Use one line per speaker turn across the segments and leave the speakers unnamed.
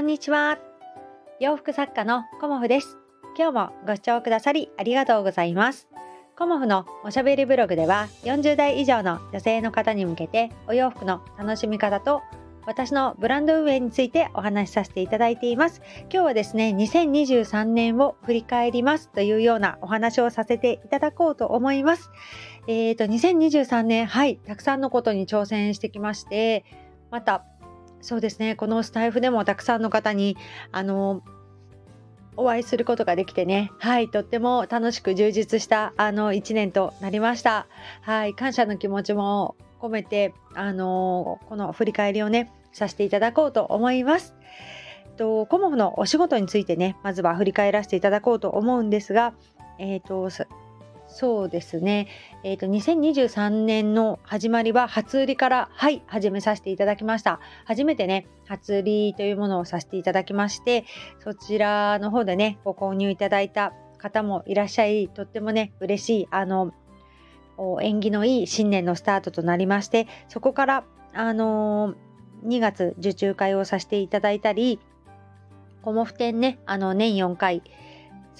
こんにちは。洋服作家のコモフです。今日もご視聴くださりありがとうございます。コモフのおしゃべりブログでは40代以上の女性の方に向けてお洋服の楽しみ方と私のブランド運営についてお話しさせていただいています。今日はですね、2023年を振り返りますというようなお話をさせていただこうと思います。えっ、ー、と、2023年、はい、たくさんのことに挑戦してきまして、また、そうですね、このスタイフでもたくさんの方に、あの、お会いすることができてね、はい、とっても楽しく充実したあの1年となりました。はい、感謝の気持ちも込めて、あのこの振り返りをね、させていただこうと思います。とコモフのお仕事についてね、まずは振り返らせていただこうと思うんですが、えっ、ー、と、そうですね、えっ、ー、と、2023年の始まりは初売りから、はい、始めさせていただきました。初めてね、初売りというものをさせていただきまして、そちらの方でね、ご購入いただいた方もいらっしゃい、とってもね、嬉しい、あの、縁起のいい新年のスタートとなりまして、そこから、あのー2月受注会をさせていただいたり、コモフ展ね、あの年4回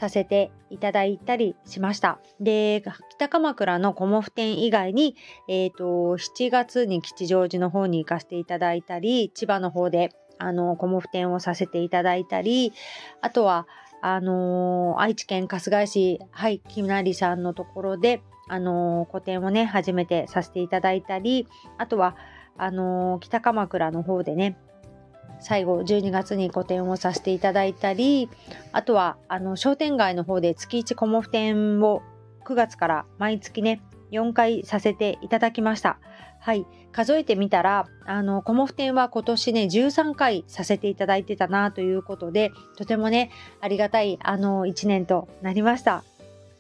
させていただいたりしました。で、北鎌倉のコモフ展以外に、えっ、ー、と、7月に吉祥寺の方に行かせていただいたり、千葉の方であのコモフ展をさせていただいたり、あとは、あのー、愛知県春日井市、はい、きなりさんのところで、あのー、個展をね、初めてさせていただいたり、あとは、あの北鎌倉の方でね最後12月に個展をさせていただいたりあとはあの商店街の方で月1コモフ展を9月から毎月ね4回させていただきました。はい。数えてみたら、あの、コモフ展は今年ね、13回させていただいてたなということで、とてもね、ありがたい、あの、1年となりました。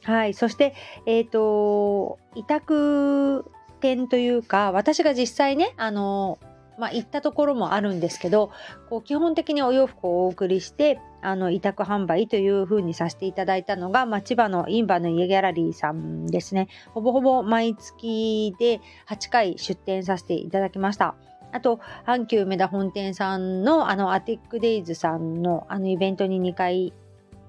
はい。そして、えっ、ー、と、委託点というか私が実際ねあのまあ、行ったところもあるんですけどこう基本的にお洋服をお送りしてあの委託販売という風にさせていただいたのが、まあ、千葉のインバの家ギャラリーさんですね。ほぼほぼ毎月で8回出店させていただきました。あと阪急梅田本店さんのあのアティックデイズさんのあのイベントに2回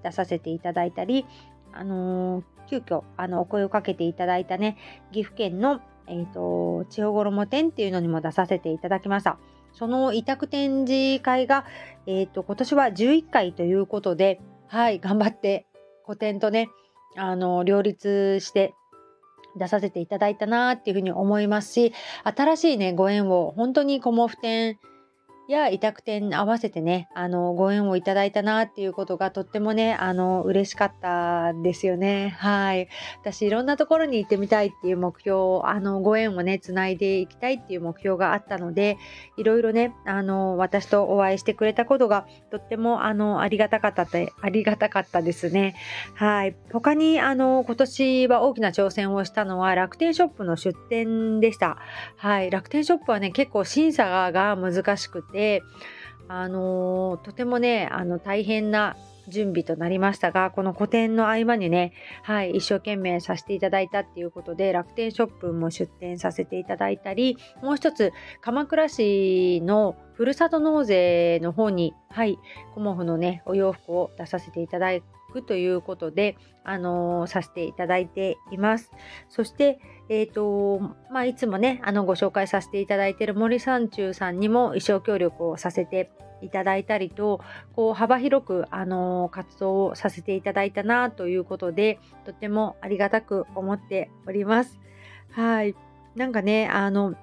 出させていただいたりあのー、急遽あのお声をかけていただいたね岐阜県のえっ、ー、と、千代衣店っていうのにも出させていただきました。その委託展示会が、えっ、ー、と、今年は11回ということで、はい、頑張って個展とね、あの、両立して出させていただいたなっていうふうに思いますし、新しいね、ご縁を本当にコモフ展や委託店に合わせてね、あの、ご縁をいただいたなっていうことがとってもね、あの、嬉しかったですよね。はい。私、いろんなところに行ってみたいっていう目標、あの、ご縁をね、つないでいきたいっていう目標があったので、いろいろね、あの、私とお会いしてくれたことがとっても、あの、ありがたかったって、ありがたかったですね。はい。他に、あの、今年は大きな挑戦をしたのは楽天ショップの出店でした。はい。楽天ショップはね、結構審査が難しくて、で、あのとてもね、あの大変な準備となりましたが、この個展の合間にね、はい、一生懸命させていただいたっていうことで、楽天ショップも出店させていただいたり、もう一つ、鎌倉市のふるさと納税の方に、はい、コモフのね、お洋服を出させていただくということで、あのー、させていただいています。そして、えっ、ー、と、まあ、いつもね、あの、ご紹介させていただいている森三中さんにも衣装協力をさせていただいたりと、こう、幅広く、あのー、活動をさせていただいたなということで、とてもありがたく思っております。はい。なんかね、あの、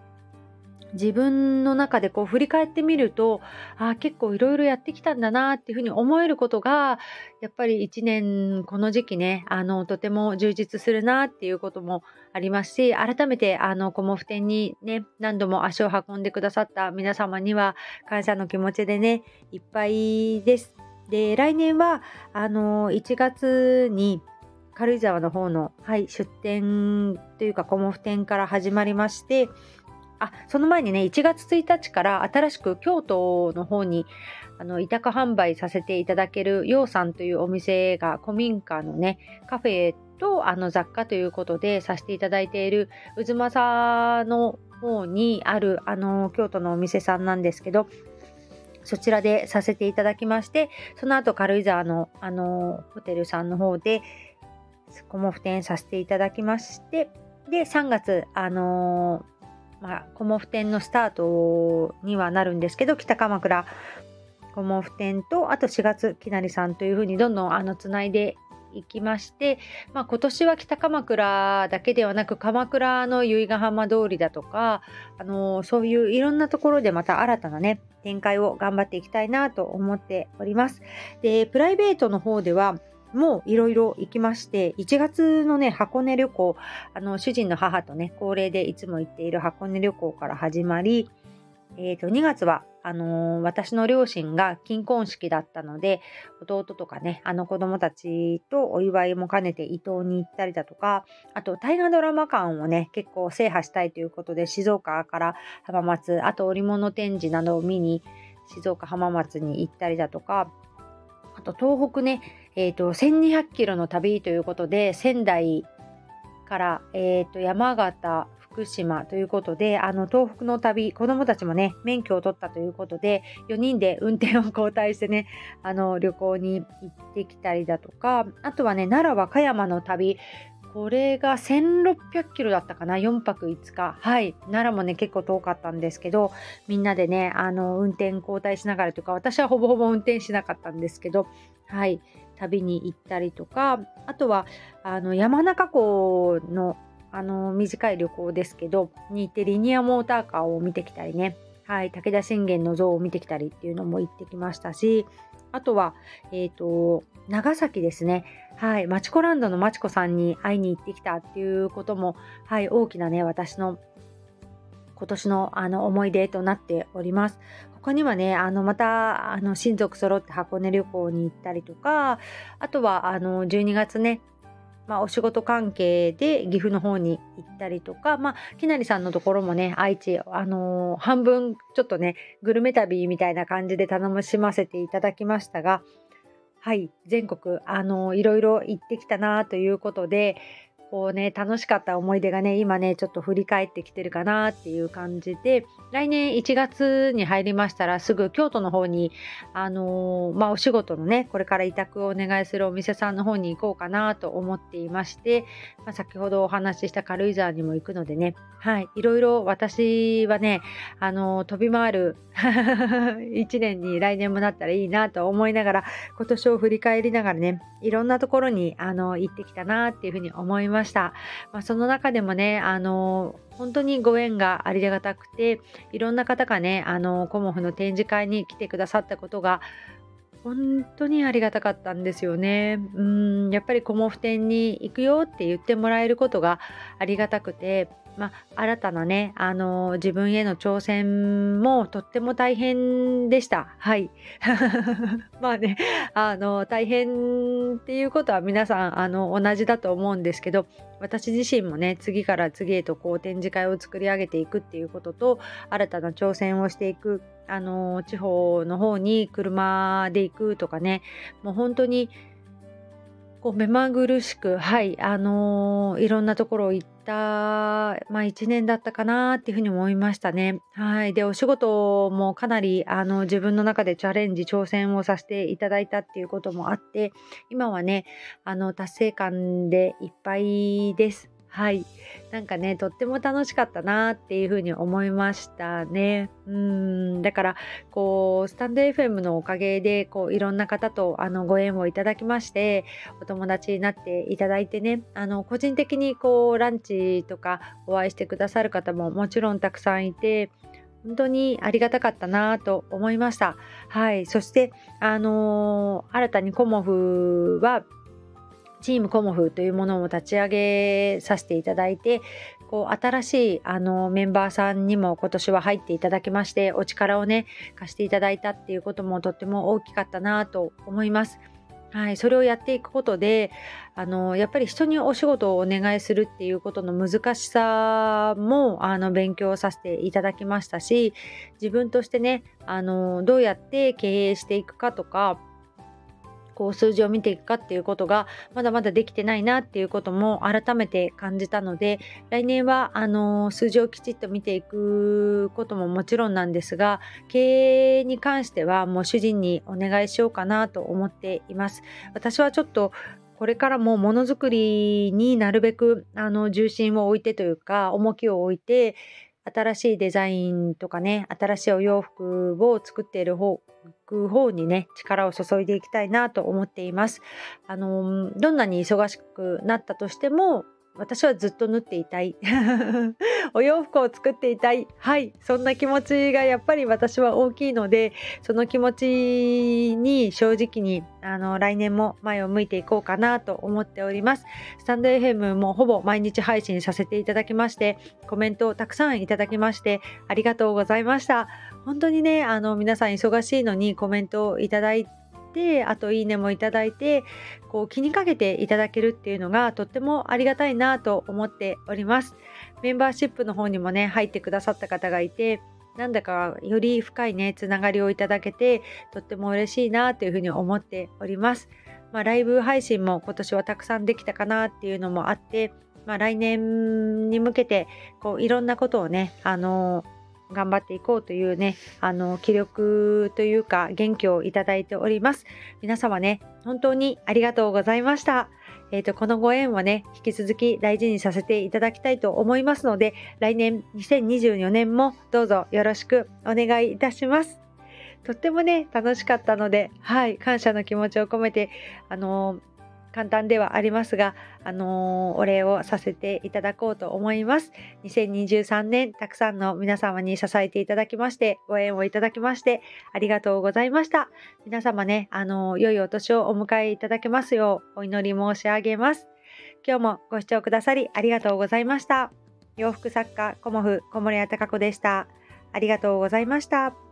自分の中でこう振り返ってみるとあ結構いろいろやってきたんだなっていうふうに思えることがやっぱり1年この時期ねあのとても充実するなっていうこともありますし改めてあのコモフ展にね何度も足を運んでくださった皆様には感謝の気持ちでねいっぱいです。で来年はあの1月に軽井沢の方の、はい、出店というかコモフ展から始まりましてあその前にね1月1日から新しく京都の方にあの委託販売させていただけるようさんというお店が古民家のねカフェとあの雑貨ということでさせていただいている渦政の方にあるあの京都のお店さんなんですけどそちらでさせていただきましてその後軽井沢のあのホテルさんの方でコモフ展させていただきましてで3月あのまあ、コモフ展のスタートにはなるんですけど北鎌倉コモフ展とあと4月きなりさんというふうにどんどんあのつないでいきまして、まあ、今年は北鎌倉だけではなく鎌倉の由比ヶ浜通りだとか、あのそういういろんなところでまた新たなね展開を頑張っていきたいなと思っております。でプライベートの方ではもいろいろ行きまして1月のね箱根旅行あの主人の母とね恒例でいつも行っている箱根旅行から始まりえー、と2月はあのー、私の両親が金婚式だったので弟とかねあの子供たちとお祝いも兼ねて伊東に行ったりだとかあと大河ドラマ館をね結構制覇したいということで静岡から浜松あと織物展示などを見に静岡浜松に行ったりだとかあと東北ね、えーと、1200キロの旅ということで仙台から、えーと山形福島ということで、あの、東北の旅、子供たちもね、免許を取ったということで、4人で運転を交代してね、あの、旅行に行ってきたりだとか、あとはね、奈良和歌山の旅、これが1600キロだったかな、4泊5日。はい。奈良もね、結構遠かったんですけど、みんなでね、あの、運転交代しながらというか、私はほぼほぼ運転しなかったんですけど、はい。旅に行ったりとか、あとは、あの、山中湖のあの短い旅行ですけどに行ってリニアモーターカーを見てきたりね、はい、武田信玄の像を見てきたりっていうのも行ってきましたしあとは、えーと、長崎ですね、はい、マチコランドのマチコさんに会いに行ってきたっていうことも、はい、大きなね私の今年のあの思い出となっております。他にはね、あのまたあの親族揃って箱根旅行に行ったりとか、あとはあの12月ね、まあ、お仕事関係で岐阜の方に行ったりとか、まあ、きなりさんのところもね、愛知、あのー、半分ちょっとね、グルメ旅みたいな感じで楽しませていただきましたが、はい、全国、あのー、いろいろ行ってきたなということで、こうね、楽しかった思い出がね、今ね、ちょっと振り返ってきてるかなっていう感じで、来年1月に入りましたら、すぐ京都の方に、あのー、まあ、お仕事のね、これから委託をお願いするお店さんの方に行こうかなと思っていまして、まあ、先ほどお話しした軽井沢にも行くのでね、はい、いろいろ私はね、あのー、飛び回る 1年に来年もなったらいいなと思いながら、今年を振り返りながらね、いろんなところに、あのー、行ってきたなっていうふうに思います。ました。まあ、その中でもね、あの本当にご縁がありがたくて、いろんな方がね、あのコモフの展示会に来てくださったことが本当にありがたかったんですよね。うんやっぱりコモフ展に行くよって言ってもらえることがありがたくて、まあ、新たなね、あの自分への挑戦もとっても大変でした。はい。まあね、あの大変っていうことは皆さんあの同じだと思うんですけど、私自身もね、次から次へとこう展示会を作り上げていくっていうことと、新たな挑戦をしていく、あの地方の方に車で行くとかね、もう本当にこう目まぐるしく、はい、あのー、いろんなところ行った、まあ1年だったかなっていうふうに思いましたね。はい。で、お仕事もかなり、あの、自分の中でチャレンジ、挑戦をさせていただいたっていうこともあって、今はね、あの、達成感でいっぱいです。はい。なんかね、とっても楽しかったなっていうふうに思いましたね。うん、だから、こう、スタンド FM のおかげで、こう、いろんな方とあのご縁をいただきまして、お友達になっていただいてね、あの、個人的にこう、ランチとかお会いしてくださる方ももちろんたくさんいて、本当にありがたかったなと思いました。はい。そして、あのー、新たにコモフは、チームコモフというものを立ち上げさせていただいてこう新しいあのメンバーさんにも今年は入っていただきましてお力をね貸していただいたっていうこともとっても大きかったなと思います。はい、それをやっていくことであのやっぱり人にお仕事をお願いするっていうことの難しさもあの勉強させていただきましたし自分としてねあのどうやって経営していくかとかこう数字を見ていくかっていうことがまだまだできてないなっていうことも改めて感じたので来年はあの数字をきちっと見ていくことももちろんなんですが経営に関してはもう主人にお願いしようかなと思っています。私はちょっとこれからもものづくりになるべくあの重心を置いてというか重きを置いて新しいデザインとかね新しいお洋服を作っている方方にね力を注いでいきたいなと思っています。あのどんなに忙しくなったとしても私はずっと縫っていたい。お洋服を作っていたい。はい。そんな気持ちがやっぱり私は大きいのでその気持ちに正直にあの来年も前を向いていこうかなと思っております。スタンド FM もほぼ毎日配信させていただきましてコメントをたくさんいただきましてありがとうございました。本当にねあの皆さん忙しいのにコメントをいただいててあといいねもいただいてこう気にかけていただけるっていうのがとってもありがたいなと思っております。メンバーシップの方にもね入ってくださった方がいてなんだかより深いねつながりをいただけてとっても嬉しいなというふうに思っております。まあ、ライブ配信も今年はたくさんできたかなっていうのもあって、まあ、来年に向けてこういろんなことをね、あのー頑張っていこうというね、あの、気力というか元気をいただいております。皆様ね、本当にありがとうございました。えっ、ー、と、このご縁をね、引き続き大事にさせていただきたいと思いますので、来年2024年もどうぞよろしくお願いいたします。とってもね、楽しかったので、はい、感謝の気持ちを込めて、あの簡単ではありますが、あのー、お礼をさせていただこうと思います。2023年、たくさんの皆様に支えていただきまして、ご縁をいただきまして、ありがとうございました。皆様ね、あのー、良いお年をお迎えいただけますよう、お祈り申し上げます。今日もご視聴くださりありがとうございました。洋服作家、コモフ、小森屋隆子でした。ありがとうございました。